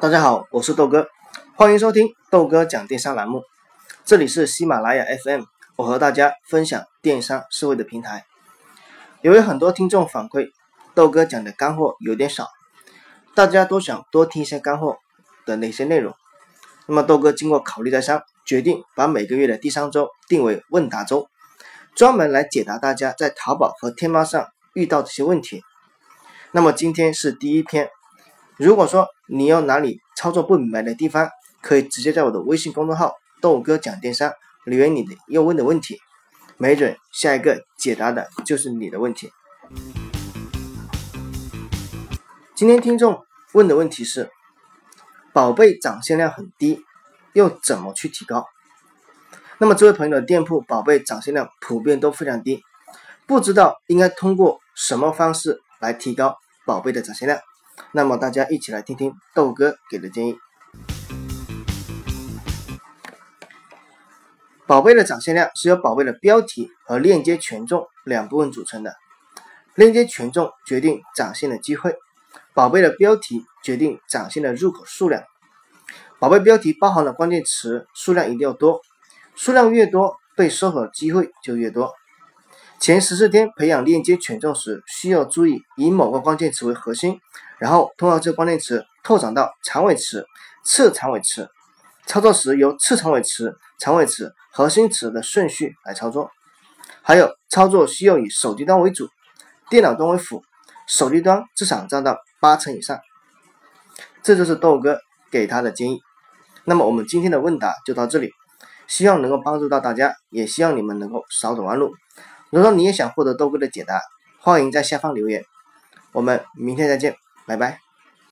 大家好，我是豆哥，欢迎收听豆哥讲电商栏目。这里是喜马拉雅 FM，我和大家分享电商思维的平台。由于很多听众反馈，豆哥讲的干货有点少，大家都想多听一些干货的那些内容。那么豆哥经过考虑再三，决定把每个月的第三周定为问答周，专门来解答大家在淘宝和天猫上遇到这些问题。那么今天是第一篇。如果说你有哪里操作不明白的地方，可以直接在我的微信公众号“豆哥讲电商”留言你的要问的问题，没准下一个解答的就是你的问题。今天听众问的问题是：宝贝涨现量很低，又怎么去提高？那么这位朋友的店铺宝贝涨现量普遍都非常低，不知道应该通过什么方式来提高宝贝的涨现量？那么大家一起来听听豆哥给的建议。宝贝的展现量是由宝贝的标题和链接权重两部分组成的。链接权重决定展现的机会，宝贝的标题决定展现的入口数量。宝贝标题包含的关键词数量一定要多，数量越多，被搜索的机会就越多。前十四天培养链接权重时，需要注意以某个关键词为核心，然后通过这关键词拓展到长尾词、次长尾词。操作时由次长尾词、长尾词、核心词的顺序来操作。还有操作需要以手机端为主，电脑端为辅，手机端至少占到八成以上。这就是豆哥给他的建议。那么我们今天的问答就到这里，希望能够帮助到大家，也希望你们能够少走弯路。如果你也想获得豆哥的解答，欢迎在下方留言。我们明天再见，拜拜。